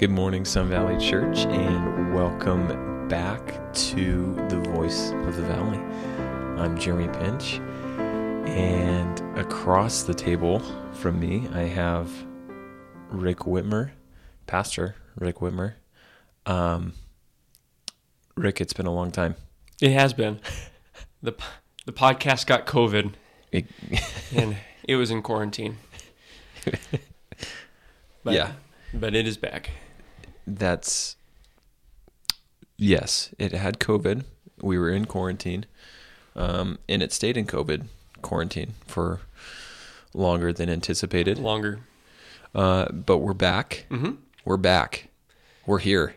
Good morning, Sun Valley Church, and welcome back to the Voice of the Valley. I'm Jeremy Pinch, and across the table from me, I have Rick Whitmer, Pastor Rick Whitmer. Um, Rick, it's been a long time. It has been. the The podcast got COVID, It- and it was in quarantine. But, Yeah. but it is back. That's yes, it had COVID. We were in quarantine, um, and it stayed in COVID quarantine for longer than anticipated. Longer. Uh, but we're back. hmm We're back. We're here,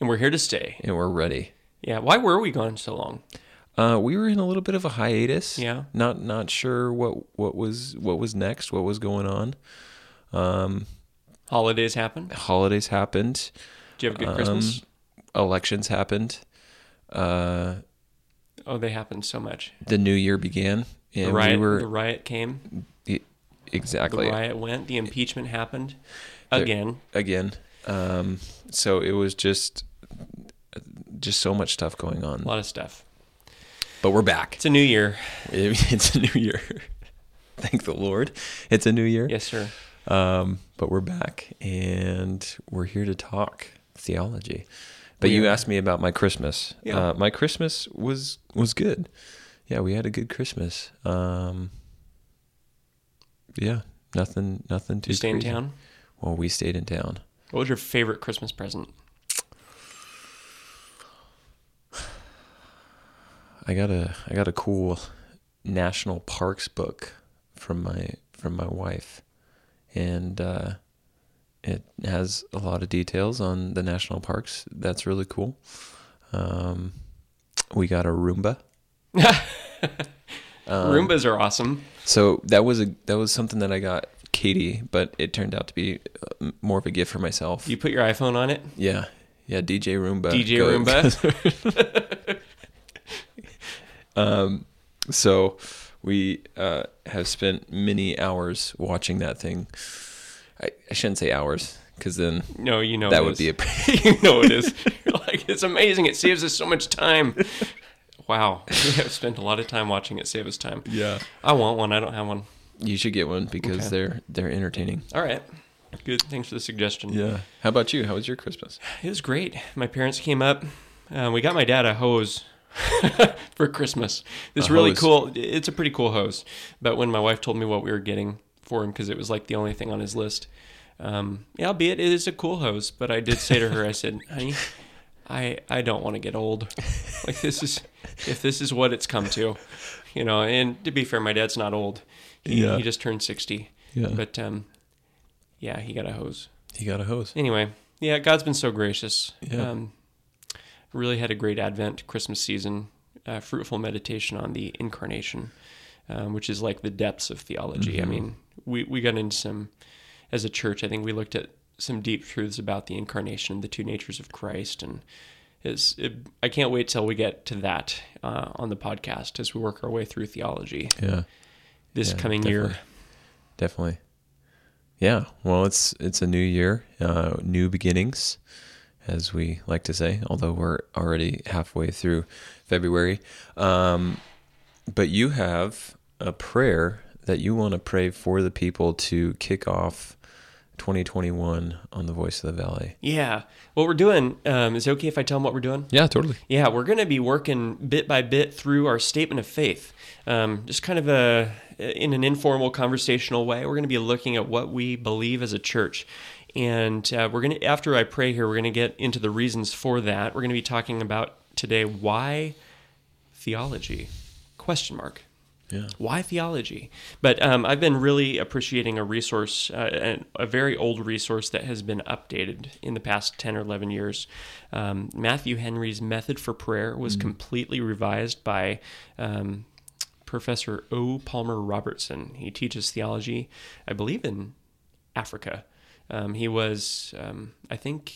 And we're here to stay. and we're ready. Yeah. Why were we gone so long? Uh, we were in a little bit of a hiatus. Yeah. Not not sure what what was what was next. What was going on? Um, Holidays happened. holidays happened. Did you have a good Christmas? Um, elections happened. Uh, Oh, they happened so much. the new year began, The riot, we were the riet came. exactly The riot went. The impeachment happened There- again. again. Um, so it was just just so much stuff going on. A lot of stuff. but we're back. It's a new year. It- it's a new year. Thank the Lord, it's a new year. Yes, sir. Um, but we're back, and we're here to talk theology. But We you asked me about my Christmas. Yeah. Uh, my Christmas was was good. Yeah, we had a good Christmas. Um, yeah, nothing nothing too. You stay in town? Well, we stayed in town. What was your favorite Christmas present? I got a I got a cool national parks book from my from my wife, and uh, it has a lot of details on the national parks. That's really cool. Um, we got a Roomba. Um, Roombas are awesome. So that was a that was something that I got Katie, but it turned out to be uh, more of a gift for myself. You put your iPhone on it. yeah, yeah, DJ Roomba. DJ Go- Roomba. Um, so we uh, have spent many hours watching that thing. I, I shouldn't say hours because then No, you know that would be a. you know it is. You're like, it's amazing. It saves us so much time. Wow. We have spent a lot of time watching it save us time. yeah. I want one. I don't have one. You should get one because Okay. they're they're entertaining. All right. Good. Thanks for the suggestion. Yeah. How about you? How was your Christmas? It was great. My parents came up. Uh, we got my dad a hose for Christmas. This A really hose. cool. It's a pretty cool hose. But when my wife told me what we were getting for him, because it was like the only thing on his list, um, yeah, albeit it is a cool hose. But I did say to her, I said, "Honey, I I don't want to get old. Like this is if this is what it's come to, you know." And to be fair, my dad's not old. He, Yeah. he just turned sixty. Yeah. But um, yeah, he got a hose He got a hose. anyway, yeah, God's been so gracious. Yeah. Um, really had a great Advent Christmas season, uh, fruitful meditation on the incarnation, um, which is like the depths of theology. I Mhm. mean, we, we got into some, as a church, I think we looked at some deep truths about the incarnation, the two natures of Christ. And it's, it, I can't wait till we get to that uh, on the podcast as we work our way through theology Yeah. this Yeah, coming definitely. year. Definitely. Yeah. Well, it's it's a new year, uh, new beginnings, as we like to say. Although we're already halfway through February, um, but you have a prayer that you want to pray for the people to kick off 2021 on the Voice of the Valley. Yeah. What we're doing, um, is it okay if I tell them what we're doing? Yeah, totally. Yeah, we're going to be working bit by bit through our statement of faith. Um, just kind of a in an informal conversational way. We're going to be looking at what we believe as a church. And uh, we're going to after I pray here, we're going to get into the reasons for that. We're going to be talking about today why theology? Question mark. Yeah. Why theology? But um, I've been really appreciating a resource, uh, a very old resource that has been updated in the past 10 or 11 years. Um, Matthew Henry's Method for Prayer was completely revised by um, Professor O. Palmer Robertson. He teaches theology, I believe, in Africa. Um, he was, um, I think,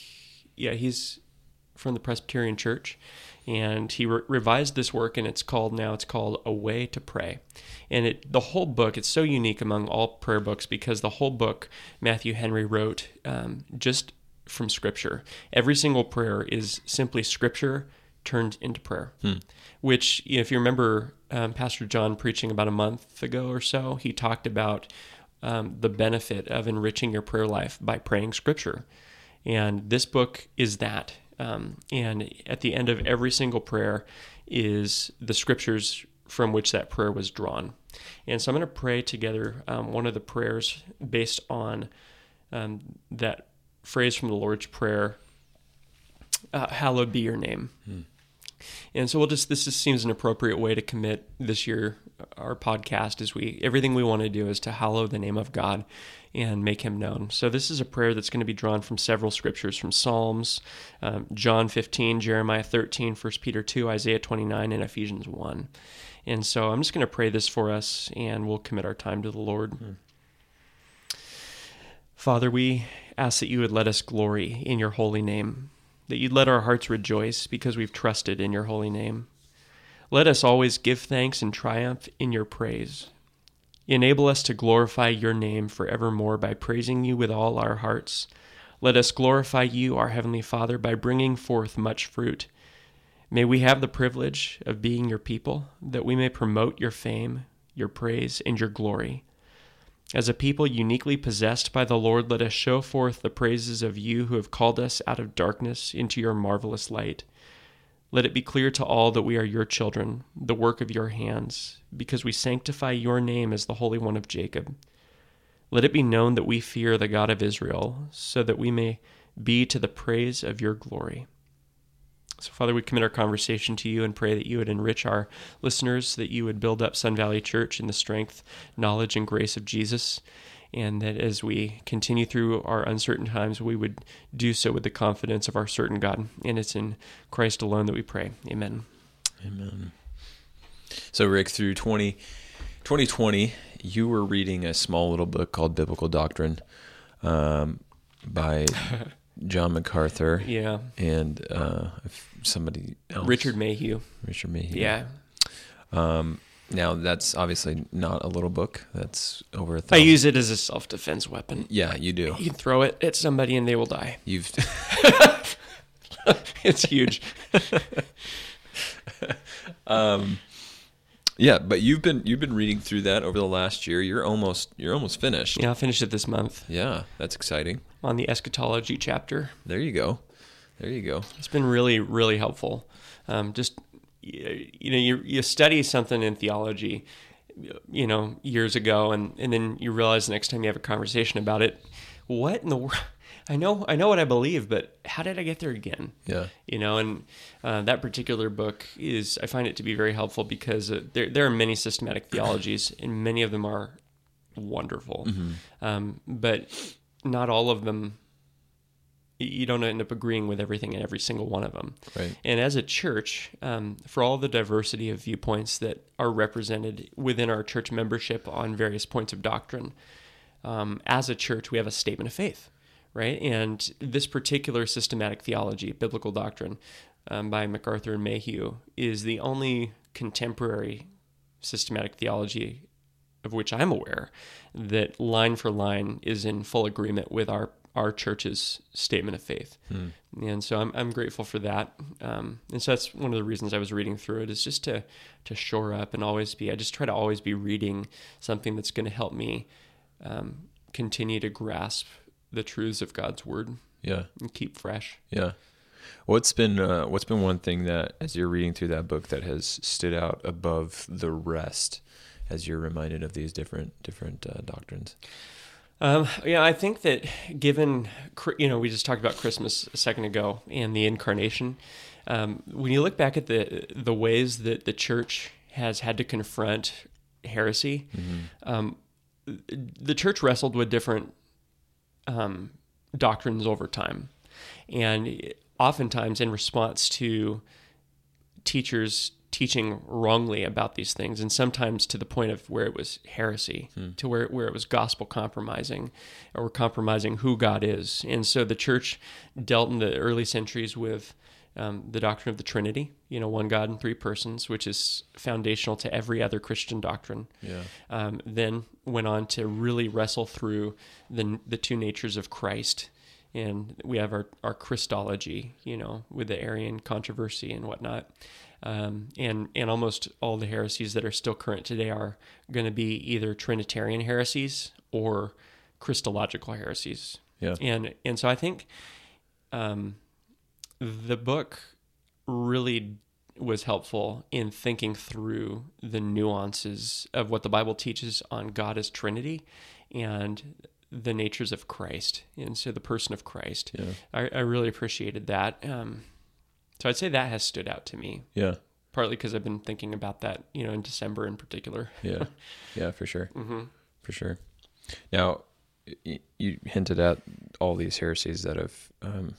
yeah, he's from the Presbyterian Church, and he re- revised this work, and it's called now it's called A Way to Pray, and it the whole book it's so unique among all prayer books because the whole book Matthew Henry wrote um, just from Scripture. Every single prayer is simply Scripture turned into prayer. Which, if you remember, um, Pastor John preaching about a month ago or so, he talked about um, the benefit of enriching your prayer life by praying Scripture. And this book is that. Um, and at the end of every single prayer is the scriptures from which that prayer was drawn. And so I'm going to pray together um, one of the prayers based on um, that phrase from the Lord's Prayer uh, Hallowed be your name. And so we'll just this just seems an appropriate way to commit this year our podcast is we everything we want to do is to hallow the name of God and make him known. So this is a prayer that's going to be drawn from several scriptures from Psalms, um, John 15, Jeremiah 13, 1 Peter 2, Isaiah 29 and Ephesians 1. And so I'm just going to pray this for us and we'll commit our time to the Lord. Father, we ask that you would let us glory in your holy name, that you'd let our hearts rejoice because we've trusted in your holy name. Let us always give thanks and triumph in your praise. Enable us to glorify your name forevermore by praising you with all our hearts. Let us glorify you, our Heavenly Father, by bringing forth much fruit. May we have the privilege of being your people, that we may promote your fame, your praise, and your glory. As a people uniquely possessed by the Lord, let us show forth the praises of you who have called us out of darkness into your marvelous light. Let it be clear to all that we are your children, the work of your hands, because we sanctify your name as the Holy One of Jacob. Let it be known that we fear the God of Israel, so that we may be to the praise of your glory. So, Father, we commit our conversation to you and pray that you would enrich our listeners, that you would build up Sun Valley Church in the strength, knowledge, and grace of Jesus, and that as we continue through our uncertain times, we would do so with the confidence of our certain God. And it's in Christ alone that we pray. Amen. Amen. So, Rick, through 20, 2020, you were reading a small little book called Biblical Doctrine um, by John MacArthur Yeah. and uh, if somebody else. Richard Mayhue. Richard Mayhue. Yeah. Um, now, that's obviously not a little book. That's over a thousand. I use it as a self defense weapon. yeah, you do. You can throw it at somebody and they will die. You've It's huge. um, yeah, but you've been you've been reading through that over the last year. You're almost you're almost finished. yeah, I'll finish it this month Yeah, that's exciting. On the eschatology chapter. There you go. There you go. It's been really, really helpful. Um, just you know, you you study something in theology, you know, years ago, and and then you realize the next time you have a conversation about it, what in the world? I know, I know what I believe, but how did I get there again? Yeah. you know and uh, that particular book is i find it to be very helpful because uh, there, there are many systematic theologies and many of them are wonderful um, but not all of them you don't end up agreeing with everything in every single one of them Right. and as a church um, for all the diversity of viewpoints that are represented within our church membership on various points of doctrine um, as a church, we have a statement of faith, right? And this particular systematic theology, biblical doctrine, um, by MacArthur and Mayhue, is the only contemporary systematic theology of which I'm aware that line for line is in full agreement with our our church's statement of faith. And so I'm, I'm grateful for that. Um, and so that's one of the reasons I was reading through it is just to, to shore up and always be, I just try to always be reading something that's going to help me um, continue to grasp the truths of God's word Yeah. and keep fresh. Yeah. What's been uh, what's been one thing that as you're reading through that book that has stood out above the rest as you're reminded of these different different uh, doctrines? Um, yeah, I think that given, you know, we just talked about Christmas a second ago and the incarnation. Um, when you look back at the the ways that the church has had to confront heresy, um, the church wrestled with different um, doctrines over time, and oftentimes in response to teachers teaching wrongly about these things and sometimes to the point of where it was heresy to where where it was gospel compromising or compromising who God is and so the church dealt in the early centuries with um, the doctrine of the Trinity you know one God in three persons which is foundational to every other Christian doctrine Yeah. um, then went on to really wrestle through the the two natures of Christ and we have our, our Christology, you know, with the Arian controversy and whatnot. Um, and and almost all the heresies that are still current today are going to be either Trinitarian heresies or Christological heresies. Yeah. And and so I think um, the book really was helpful in thinking through the nuances of what the Bible teaches on God as Trinity and the natures of Christ, and so the person of Christ. Yeah. I, I really appreciated that. Um, so I'd say that has stood out to me, Yeah. partly because I've been thinking about that, you know, in December in particular. Yeah. yeah, for sure. Mm-hmm. For sure. Now, you hinted at all these heresies that have um,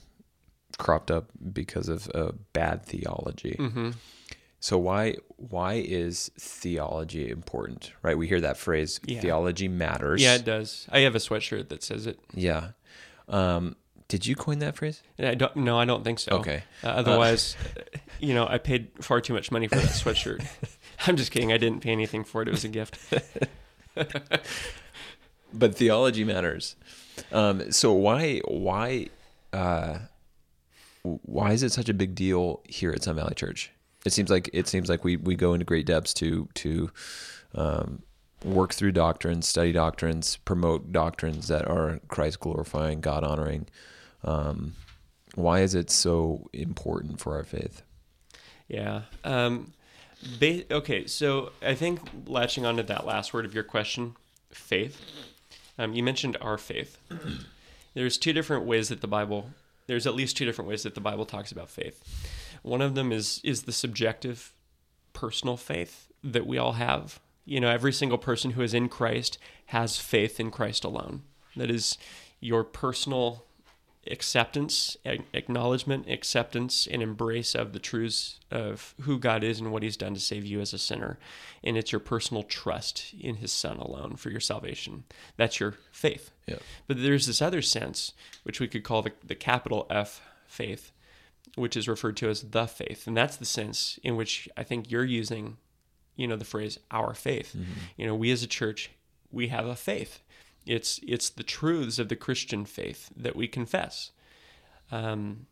cropped up because of uh, bad theology. Mm-hmm. So why why is theology important? Right? We hear that phrase, Yeah. theology matters. Yeah, it does. I have a sweatshirt that says it. Yeah. Um, did you coin that phrase? I don't. No, I don't think so. Okay. Uh, otherwise, you know, I paid far too much money for that sweatshirt. I'm just kidding. I didn't pay anything for it. It was a gift. but theology matters. Um, so why why uh, why is it such a big deal here at Sun Valley Church? It seems like it seems like we, we go into great depths to to um, work through doctrines, study doctrines, promote doctrines that are Christ glorifying, God honoring. Um, why is it so important for our faith? Yeah. Um, ba- okay, so I think latching onto that last word of your question, faith. Um, you mentioned our faith. There's two different ways that the Bible. There's at least two different ways that the Bible talks about faith. One of them is is the subjective, personal faith that we all have. You know, every single person who is in Christ has faith in Christ alone. That is your personal acceptance, acknowledgement, acceptance, and embrace of the truths of who God is and what He's done to save you as a sinner. And it's your personal trust in His Son alone for your salvation. That's your faith. Yeah. But there's this other sense, which we could call the, the capital F faith, which is referred to as the faith. And that's the sense in which I think you're using, you know, the phrase our faith. Mm-hmm. You know, we as a church, we have a faith. It's it's the truths of the Christian faith that we confess. Um,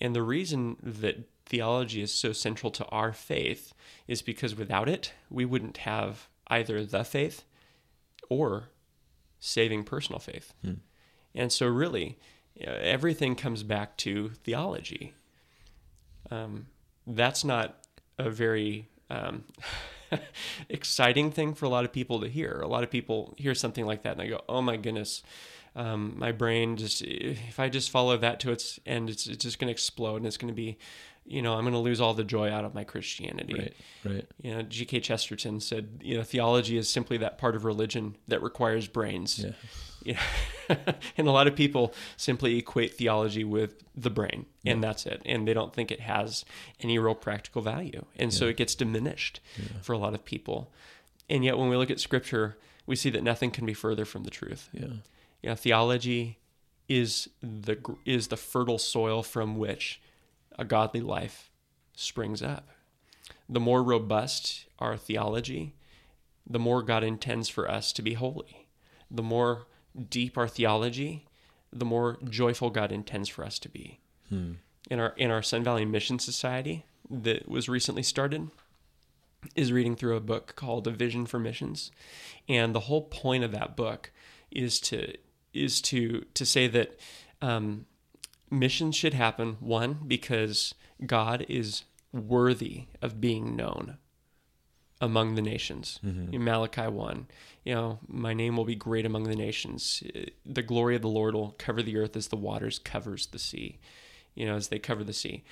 and the reason that theology is so central to our faith is because without it, we wouldn't have either the faith or saving personal faith. And so, really, uh, everything comes back to theology. Um, that's not a very um, exciting thing for a lot of people to hear. A lot of people hear something like that and they go, "Oh my goodness, um, my brain just if I just follow that to its end, it's, it's just going to explode and it's going to be, you know, I'm going to lose all the joy out of my Christianity." Right. Right. You know, G.K. Chesterton said, you know, theology is simply that part of religion that requires brains. Yeah. Yeah. and a lot of people simply equate theology with the brain, and that's it. And they don't think it has any real practical value. And so it gets diminished for a lot of people. And yet, when we look at scripture, we see that nothing can be further from the truth. Yeah. You know, theology is the is the fertile soil from which a godly life springs up. The more robust our theology, the more God intends for us to be holy. The more deep our theology, the more joyful God intends for us to be. In our in our Sun Valley Mission Society that was recently started, is reading through a book called A Vision for Missions, and the whole point of that book is to is to to say that um, missions should happen one because God is worthy of being known among the nations. In Malachi 1, you know, my name will be great among the nations. The glory of the Lord will cover the earth as the waters covers the sea, you know, as they cover the sea.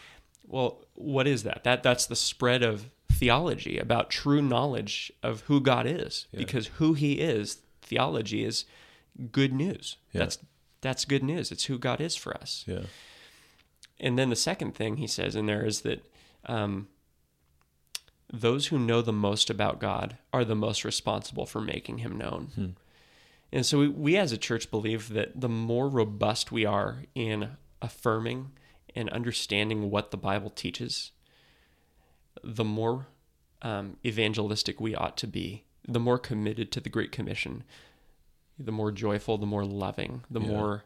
Well, what is that? That that's the spread of theology about true knowledge of who God is because who he is, theology is good news. Yeah. That's that's good news. It's who God is for us. Yeah. And then the second thing he says in there is that um, those who know the most about God are the most responsible for making him known. And so we, we as a church believe that the more robust we are in affirming and understanding what the Bible teaches, the more um, evangelistic we ought to be, the more committed to the Great Commission, the more joyful, the more loving, the Yeah. more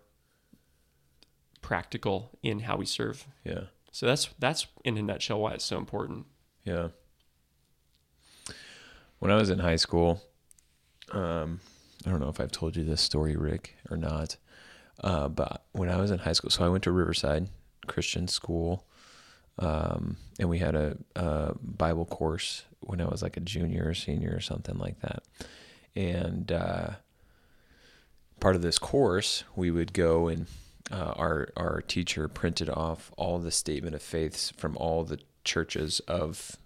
practical in how we serve. Yeah. So that's that's in a nutshell why it's so important. Yeah. When I was in high school, um, I don't know if I've told you this story, Rick, or not. Uh, but when I was in high school, so I went to Riverside Christian School, um, and we had a, a Bible course when I was like a junior or senior or something like that. And uh, part of this course, we would go and uh, our our teacher printed off all the statement of faiths from all the churches of,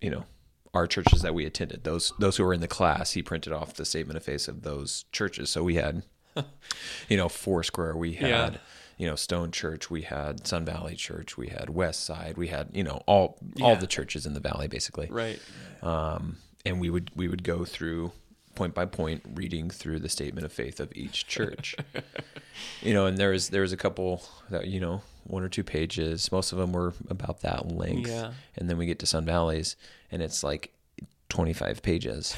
you know, our churches that we attended. Those those who were in the class, he printed off the statement of faith of those churches. So we had, you know, Foursquare, we had, Yeah. you know, Stone Church, we had Sun Valley Church, we had West Side, we had, you know, all all the churches in the valley basically. Right. Um, and we would we would go through point by point reading through the statement of faith of each church. you know, and there was there was a couple that you know one or two pages. Most of them were about that length. Yeah. And then we get to Sun Valley's, and it's like twenty five pages.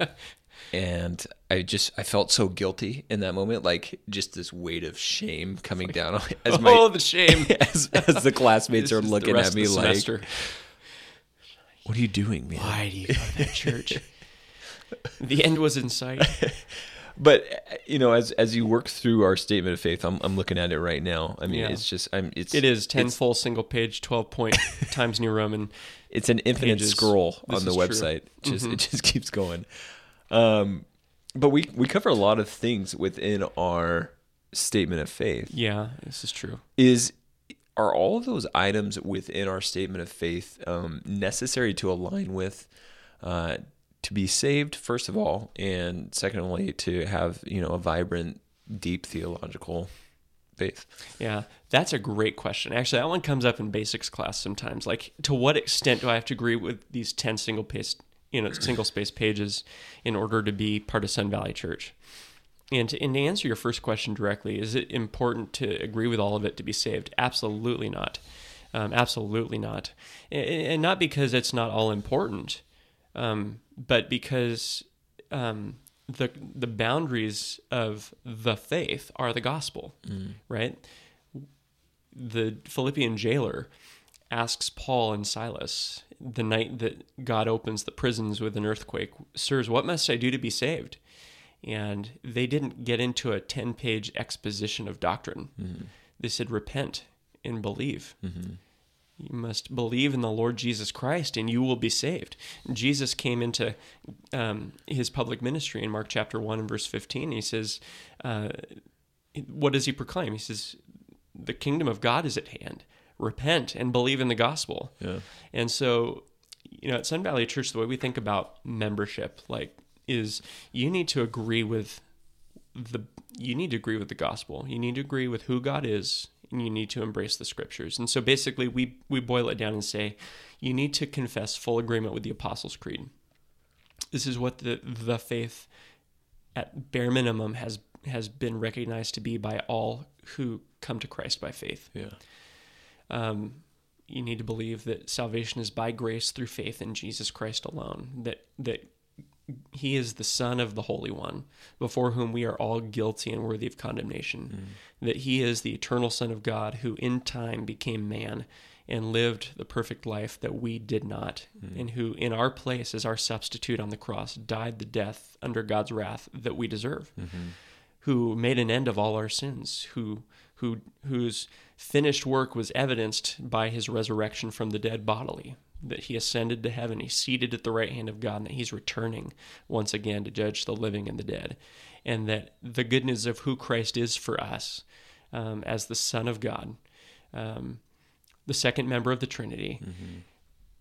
and I just I felt so guilty in that moment, like just this weight of shame coming down on as my oh, the shame. as, as the classmates are looking at me like, semester. "What are you doing, man?" Why do you go to that church? the end was in sight. but you know as as you work through our statement of faith i'm, I'm looking at it right now i mean Yeah. it's just i'm it's It is ten full single page, twelve point Times New Roman. it's an infinite pages. scroll This on the is true. website just Mhm. it just keeps going um but we we cover a lot of things within our statement of faith Yeah, this is true. is are all of those items within our statement of faith um, necessary to align with uh, to be saved first of all and secondly to have you know a vibrant deep theological faith Yeah, that's a great question. Actually, that one comes up in basics class sometimes. Like, to what extent do I have to agree with these ten single pace, you know, single space pages in order to be part of Sun Valley Church? And to, and to answer your first question directly, is it important to agree with all of it to be saved? Absolutely not. Um, absolutely not. And, and not because it's not all important, um, but because um, the the boundaries of the faith are the gospel, right? The Philippian jailer asks Paul and Silas the night that God opens the prisons with an earthquake, Sirs, what must I do to be saved? And they didn't get into a 10 page exposition of doctrine. They said, Repent and believe. You must believe in the Lord Jesus Christ and you will be saved. Jesus came into um, his public ministry in Mark chapter 1 and verse 15. He says, uh, What does he proclaim? He says, The kingdom of God is at hand. Repent and believe in the gospel. yeah And so, you know, at Sun Valley Church, the way we think about membership, like, is you need to agree with the you need to agree with the gospel. You need to agree with who God is, and you need to embrace the scriptures. And so, basically, we we boil it down and say you need to confess full agreement with the Apostles' Creed. This is what the the faith, at bare minimum, has has been recognized to be by all who come to Christ by faith. yeah Um, you need to believe that salvation is by grace through faith in Jesus Christ alone. That that He is the Son of the Holy One, before whom we are all guilty and worthy of condemnation. Mm. That He is the eternal Son of God, who in time became man and lived the perfect life that we did not, mm. and who in our place as our substitute on the cross died the death under God's wrath that we deserve mm-hmm. who made an end of all our sins, who who whose finished work was evidenced by his resurrection from the dead bodily, that he ascended to heaven, he's seated at the right hand of God, and that he's returning once again to judge the living and the dead, and that the good news of who Christ is for us um, as the Son of God, um, the second member of the Trinity,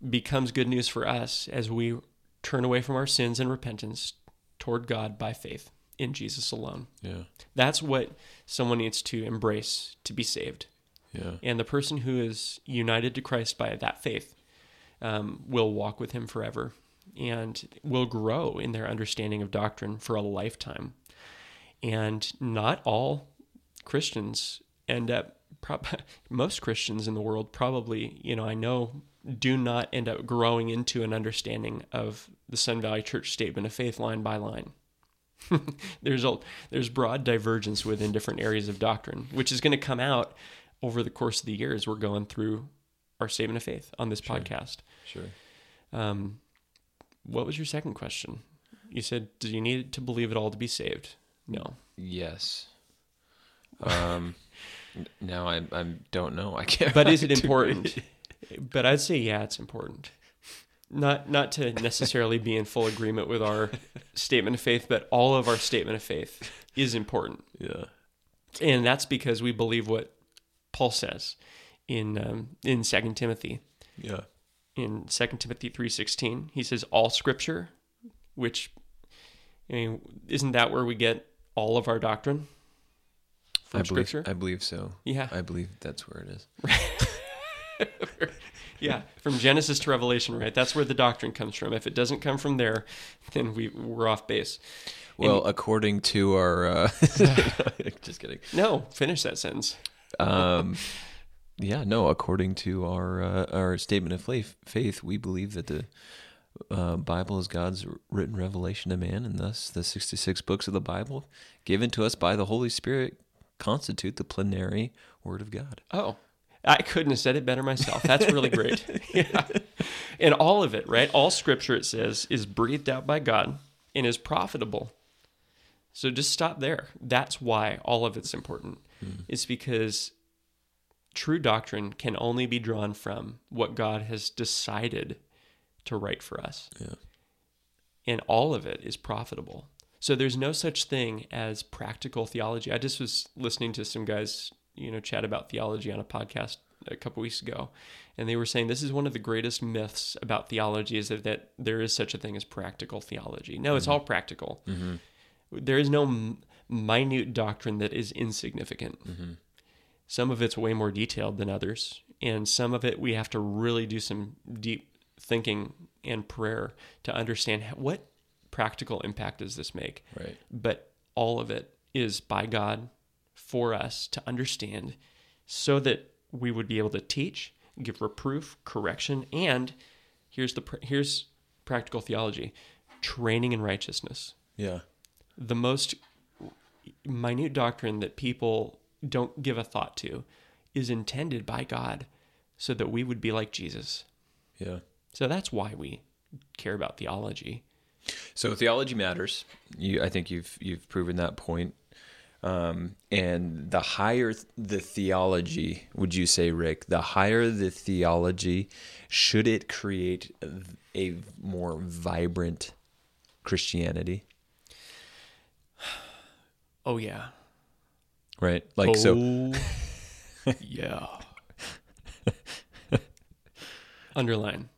becomes good news for us as we turn away from our sins and repentance toward God by faith in Jesus alone. yeah. That's what someone needs to embrace to be saved. yeah. And the person who is united to Christ by that faith um, will walk with him forever and will grow in their understanding of doctrine for a lifetime. And not all Christians end up, most Christians in the world probably, you know, I know do not end up growing into an understanding of the Sun Valley Church statement of faith line by line. there's a there's broad divergence within different areas of doctrine, which is going to come out over the course of the years we're going through our statement of faith on this podcast. Sure. Um, what was your second question? You said, "Do you need to believe it all to be saved?" No. Yes. Um. now I I don't know. I can't. But is it important? but I'd say yeah, it's important. Not not to necessarily be in full agreement with our statement of faith, but all of our statement of faith is important. Yeah. and that's because we believe what Paul says in um, in Second Timothy. Yeah. In Second Timothy three sixteen, he says all Scripture, which I mean, isn't that where we get all of our doctrine from I believe. Scripture? I believe so. yeah, I believe that's where it is. yeah, from Genesis to Revelation, right? That's where the doctrine comes from. If it doesn't come from there, then we we're off base. Well, according to our, uh, just kidding. No, finish that sentence. Um, yeah, no. According to our uh, our statement of faith, faith, we believe that the uh, Bible is God's written revelation to man, and thus the sixty six books of the Bible, given to us by the Holy Spirit, constitute the plenary Word of God. Oh, I couldn't have said it better myself. That's really great. yeah. And all of it, right? All scripture, it says, is breathed out by God and is profitable. So just stop there. That's why all of it's important. It's because true doctrine can only be drawn from what God has decided to write for us. Yeah. And all of it is profitable. So there's no such thing as practical theology. I just was listening to some guys, you know, chat about theology on a podcast a couple weeks ago, and they were saying this is one of the greatest myths about theology is that, that there is such a thing as practical theology. No, it's mm-hmm. all practical. Mm-hmm. There is no m- minute doctrine that is insignificant. Mm-hmm. Some of it's way more detailed than others, and some of it we have to really do some deep thinking and prayer to understand what practical impact does this make. Right. But all of it is by God for us to understand so that we would be able to teach, give reproof, correction, and here's the pr- here's practical theology, training in righteousness Yeah. the most minute doctrine that people don't give a thought to is intended by God so that we would be like Jesus. Yeah. So that's why we care about theology. So theology matters. You, I think you've you've proven that point. Um, and the higher th- the theology, would you say, Rick? The higher the theology, should it create a more vibrant Christianity? Oh yeah. Right. Like so. Oh, yeah. Underline.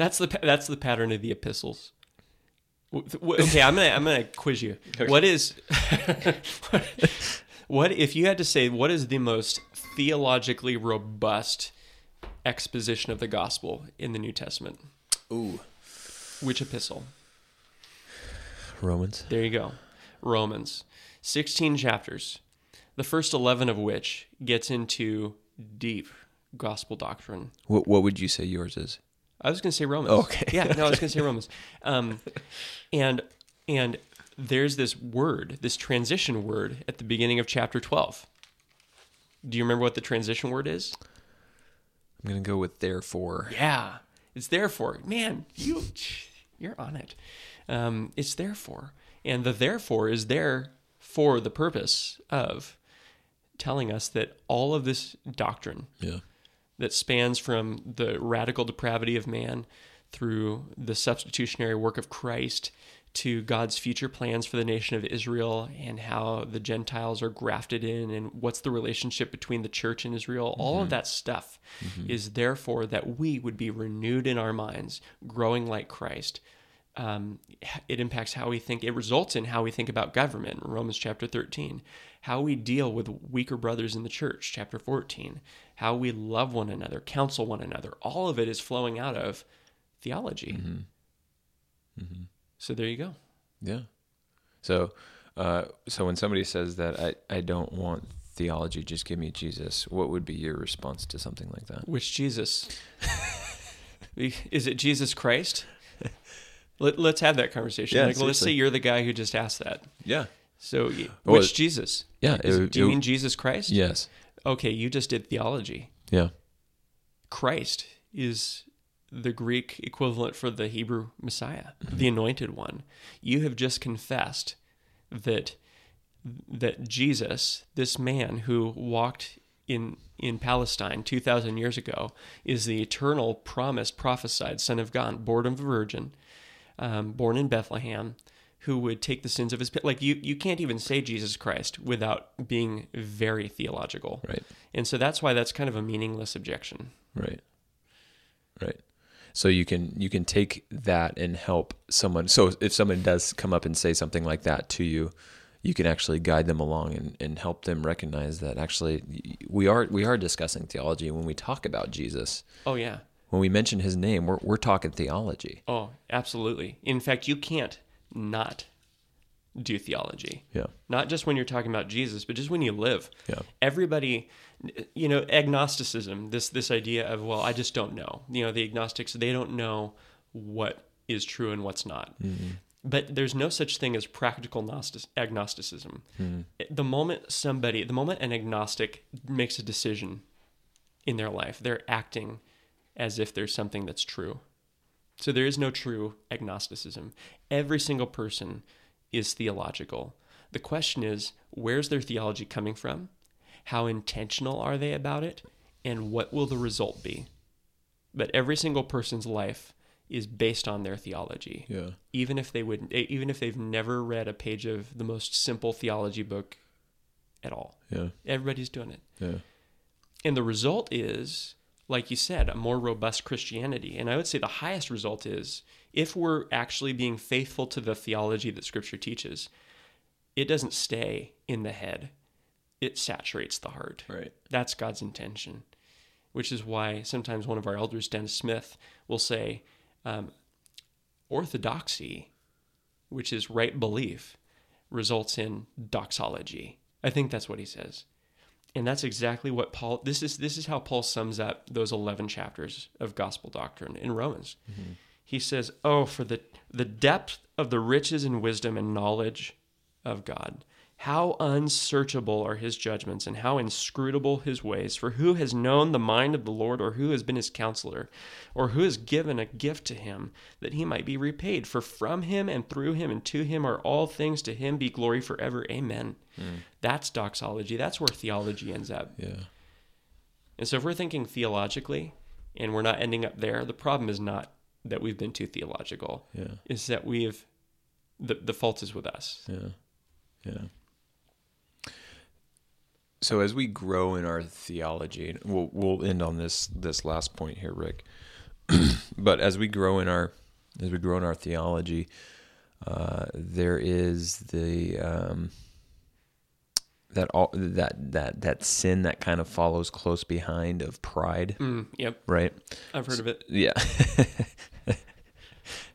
That's the that's the pattern of the epistles. Okay, I'm gonna I'm gonna quiz you. What is what if you had to say what is the most theologically robust exposition of the gospel in the New Testament? Ooh. Which epistle? Romans. There you go. Romans. 16 chapters. The first 11 of which gets into deep gospel doctrine. What what would you say yours is? I was going to say Romans. Okay. yeah, no, I was going to say Romans. Um, and and there's this word, this transition word at the beginning of chapter 12. Do you remember what the transition word is? I'm gonna go with therefore. Yeah, it's therefore. Man, you you're on it. Um, it's therefore, and the therefore is there for the purpose of telling us that all of this doctrine Yeah. that spans from the radical depravity of man through the substitutionary work of Christ to God's future plans for the nation of Israel and how the Gentiles are grafted in and what's the relationship between the church and Israel. All of mm-hmm. that stuff mm-hmm. is therefore that we would be renewed in our minds, growing like Christ. Um, it impacts how we think. It results in how we think about government. Romans chapter 13. How we deal with weaker brothers in the church. Chapter 14. How we love one another, counsel one another. All of it is flowing out of theology. So there you go. Yeah. So, uh, so when somebody says that I, I don't want theology, just give me Jesus, what would be your response to something like that? Which Jesus? Is it Jesus Christ? Let, let's have that conversation. Yeah, like, let's say you're the guy who just asked that. Yeah. So, y- Well, which Jesus? yeah, Is- it- do you it- mean Jesus Christ? Yes. Okay, you just did theology. Yeah. Christ is the Greek equivalent for the Hebrew Messiah, the anointed one. You have just confessed that that Jesus, this man who walked in in Palestine 2000 years ago, is the eternal promised prophesied son of God, born of a virgin, um, born in Bethlehem, who would take the sins of his like you you can't even say Jesus Christ without being very theological. Right. And so that's why that's kind of a meaningless objection. Right. Right. So you can you can take that and help someone. So if someone does come up and say something like that to you, you can actually guide them along and, and help them recognize that actually we are we are discussing theology when we talk about Jesus. Oh yeah. When we mention his name, we're we're talking theology. Oh, absolutely. In fact, you can't not do theology. Yeah. Not just when you're talking about Jesus, but just when you live. Yeah. Everybody, you know, agnosticism, this this idea of well, I just don't know. You know, the agnostics, they don't know what is true and what's not. Mm-hmm. But there's no such thing as practical gnostic, agnosticism. Mm-hmm. The moment somebody, the moment an agnostic makes a decision in their life, they're acting as if there's something that's true. So there is no true agnosticism. Every single person is theological. The question is, where's their theology coming from? How intentional are they about it? And what will the result be? But every single person's life is based on their theology. Yeah. Even if they would even if they've never read a page of the most simple theology book at all. Yeah. Everybody's doing it. Yeah. And the result is, like you said, a more robust Christianity. And I would say the highest result is if we're actually being faithful to the theology that Scripture teaches, it doesn't stay in the head, it saturates the heart. Right. That's God's intention, which is why sometimes one of our elders, Dennis Smith, will say, um, orthodoxy, which is right belief, results in doxology. I think that's what he says. And that's exactly what Paul this is this is how Paul sums up those 11 chapters of gospel doctrine in Romans. Mm-hmm. He says, "Oh for the the depth of the riches and wisdom and knowledge of God. How unsearchable are his judgments and how inscrutable his ways. For who has known the mind of the Lord, or who has been his counselor, or who has given a gift to him that he might be repaid? For from him and through him and to him are all things. To him be glory forever. Amen. Hmm. That's doxology. That's where theology ends up. Yeah. And so if we're thinking theologically and we're not ending up there, the problem is not that we've been too theological. Yeah. Is that we've the the fault is with us. Yeah. Yeah. So as we grow in our theology, and we'll we'll end on this this last point here, Rick. but as we grow in our as we grow in our theology, uh, there is the um, that all that that that sin that kind of follows close behind of pride, Mm, yep, right? I've heard of it. Yeah.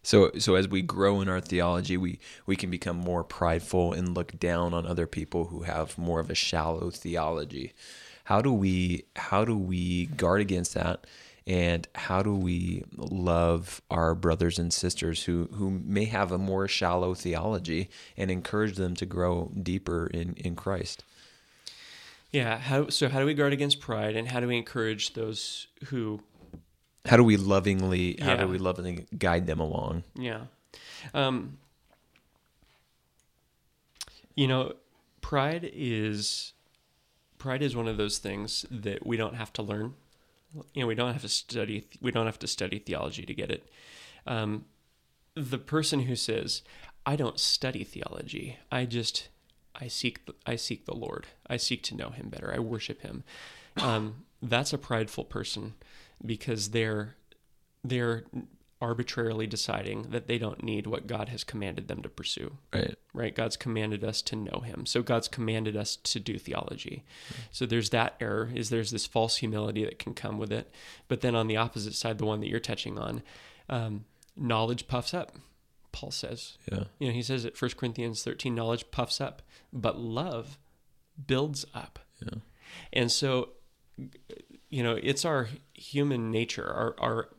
so so as we grow in our theology, we we can become more prideful and look down on other people who have more of a shallow theology. How do we how do we guard against that? And how do we love our brothers and sisters who, who may have a more shallow theology and encourage them to grow deeper in, in Christ? Yeah. How so? How do we guard against pride, and how do we encourage those who? How do we lovingly how Yeah. do we lovingly guide them along? Yeah. Um, you know, pride is pride is one of those things that we don't have to learn. You know, we don't have to study. We don't have to study theology to get it. Um, the person who says, "I don't study theology. I just I seek I seek the Lord. I seek to know Him better. I worship Him." Um, that's a prideful person because they're they're arbitrarily deciding that they don't need what God has commanded them to pursue. Right. Right? God's commanded us to know him. So God's commanded us to do theology. So there's that error is there's this false humility that can come with it. But then on the opposite side, the one that you're touching on, um, knowledge puffs up. Paul says. Yeah. You know, he says at 1 Corinthians 13, knowledge puffs up, but love builds up. Yeah. And so, you know, it's our human nature, our, our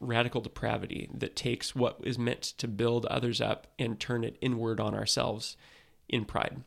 radical depravity that takes what is meant to build others up and turn it inward on ourselves in pride.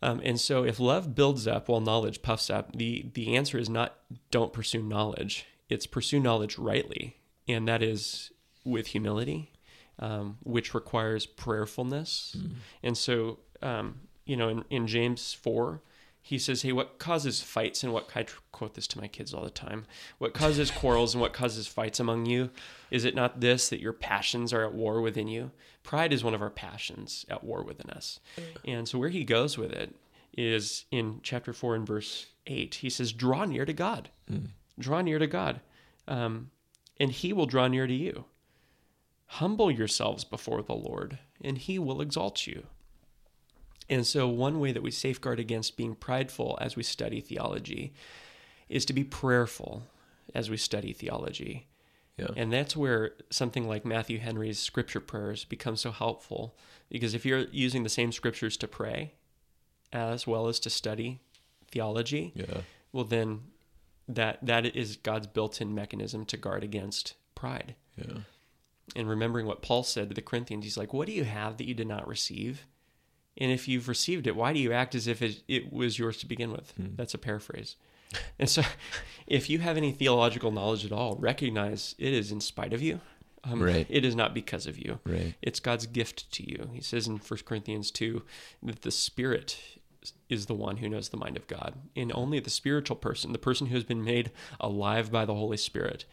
Um, and so, if love builds up while knowledge puffs up, the the answer is not don't pursue knowledge. It's pursue knowledge rightly, and that is with humility, um, which requires prayerfulness. And so, um, you know, in, in James four, he says, "Hey, what causes fights and what I quote this to my kids all the time? What causes quarrels and what causes fights among you? Is it not this that your passions are at war within you? Pride is one of our passions at war within us." And so, where he goes with it is in chapter four and verse eight. He says, "Draw near to God. Draw near to God, um, and He will draw near to you. Humble yourselves before the Lord, and He will exalt you." And so, one way that we safeguard against being prideful as we study theology is to be prayerful as we study theology. Yeah. And that's where something like Matthew Henry's scripture prayers become so helpful. Because if you're using the same scriptures to pray as well as to study theology, Yeah. well, then that that is God's built-in mechanism to guard against pride. Yeah. And remembering what Paul said to the Corinthians, he's like, "What do you have that you did not receive? And if you've received it, why do you act as if it, it was yours to begin with?" That's a paraphrase. And so, if you have any theological knowledge at all, recognize it is in spite of you. Um, Right. It is not because of you. Right. It's God's gift to you. He says in 1 Corinthians 2 that the Spirit is the one who knows the mind of God. And only the spiritual person, the person who has been made alive by the Holy Spirit,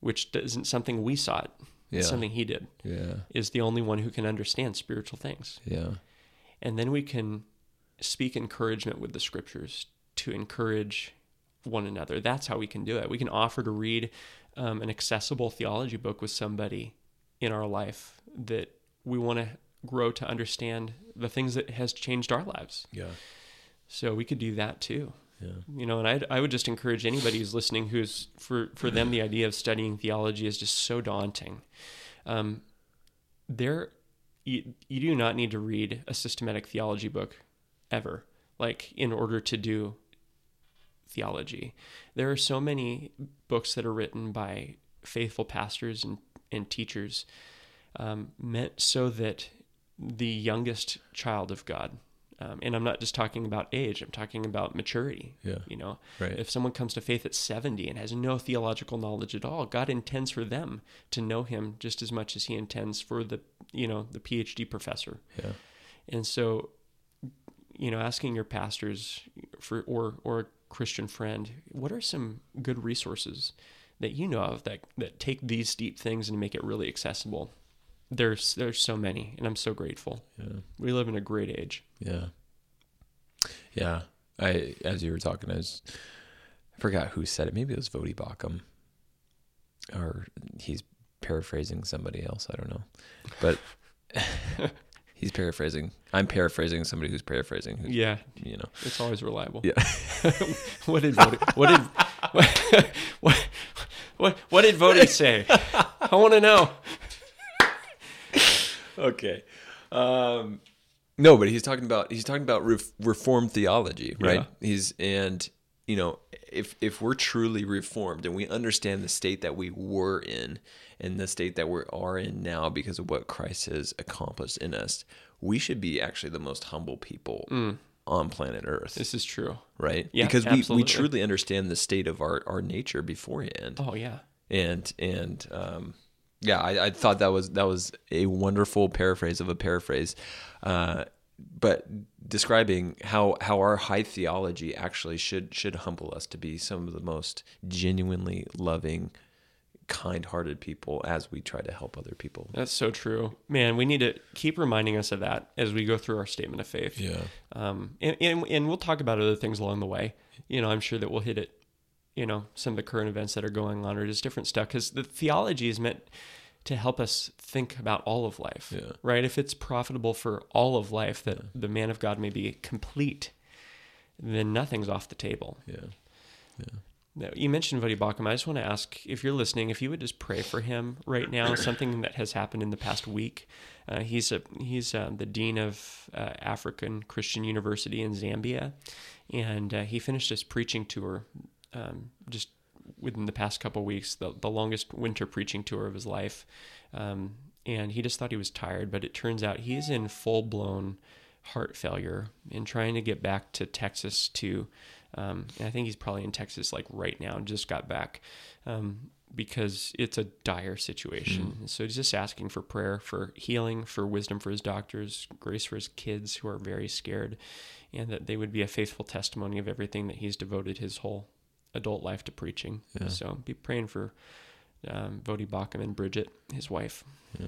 which isn't something we sought, it's something He did, Yeah. is the only one who can understand spiritual things. Yeah. And then we can speak encouragement with the scriptures to encourage one another. That's how we can do it. We can offer to read um, an accessible theology book with somebody in our life that we want to grow to understand the things that has changed our lives. Yeah. So we could do that too. Yeah. You know, and I I would just encourage anybody who's listening who's for for them the idea of studying theology is just so daunting. Um, there, you, you do not need to read a systematic theology book ever, like in order to do theology. There are so many books that are written by faithful pastors and and teachers, um, meant so that the youngest child of God. Um, and I'm not just talking about age, I'm talking about maturity. Yeah. You know, Right. if someone comes to faith at 70 and has no theological knowledge at all, God intends for them to know him just as much as he intends for the, you know, the PhD professor. Yeah. And so, you know, asking your pastors for or or a Christian friend, what are some good resources that you know of that that take these deep things and make it really accessible? There's there's so many, and I'm so grateful. Yeah. We live in a great age. Yeah. Yeah. I as you were talking, I was I forgot who said it. Maybe it was Voddie Baucham. Or he's paraphrasing somebody else, I don't know. But he's paraphrasing. I'm paraphrasing somebody who's paraphrasing who's Yeah, you know. it's always reliable. Yeah. what did Voddie, what did what, what what what did Voddie say? I want to know. okay. Um, no, but he's talking about he's talking about ref, reformed theology, right? Yeah. He's and you know if if we're truly reformed and we understand the state that we were in and the state that we are in now because of what Christ has accomplished in us, we should be actually the most humble people on planet Earth, This is true. right? Yeah, because we, we truly understand the state of our, our nature beforehand Oh yeah. and and um, yeah, I, I thought that was that was a wonderful paraphrase of a paraphrase, uh, but describing how how our high theology actually should should humble us to be some of the most genuinely loving, kind-hearted people as we try to help other people. That's so true. Man, we need to keep reminding us of that as we go through our statement of faith. Yeah, Um, and, and, and we'll talk about other things along the way. You know, I'm sure that we'll hit it, you know, some of the current events that are going on or just different stuff because the theology is meant to help us think about all of life, Yeah. right? If it's profitable for all of life that the man of God may be complete, then nothing's off the table. yeah, Now, you mentioned Voddie Baucham. I just want to ask if you're listening, if you would just pray for him right now. something that has happened in the past week. Uh, he's a he's uh, the dean of uh, African Christian University in Zambia, and uh, he finished his preaching tour um, just within the past couple weeks, the the longest winter preaching tour of his life. Um, and he just thought he was tired, but it turns out he's in full blown heart failure and trying to get back to Texas to, um, and I think he's probably in Texas like right now, just got back. Um, because it's a dire situation. Mm. So he's just asking for prayer, for healing, for wisdom for his doctors, grace for his kids who are very scared, and that they would be a faithful testimony of everything that he's devoted his whole adult life to preaching. Yeah. So be praying for um, Voddie Baucham and Bridget, his wife. Yeah.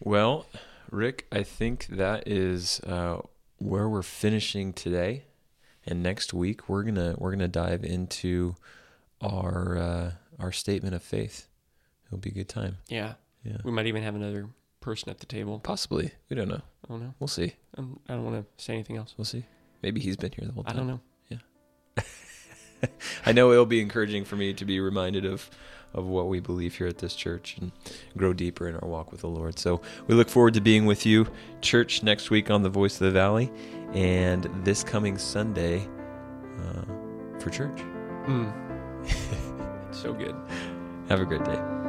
Well, Rick, I think that is uh, where we're finishing today, and next week we're gonna we're gonna dive into our uh, our statement of faith. It'll be a good time. Yeah. Yeah, We might even have another person at the table. possibly. We don't know. I don't know. We'll see. Um, I don't want to say anything else. We'll see. Maybe he's been here the whole time. I don't know. I know it'll be encouraging for me to be reminded of of what we believe here at this church and grow deeper in our walk with the Lord. So we look forward to being with you, church, next week on the Voice of the Valley, and this coming Sunday uh, for church. Mm. so good. Have a great day.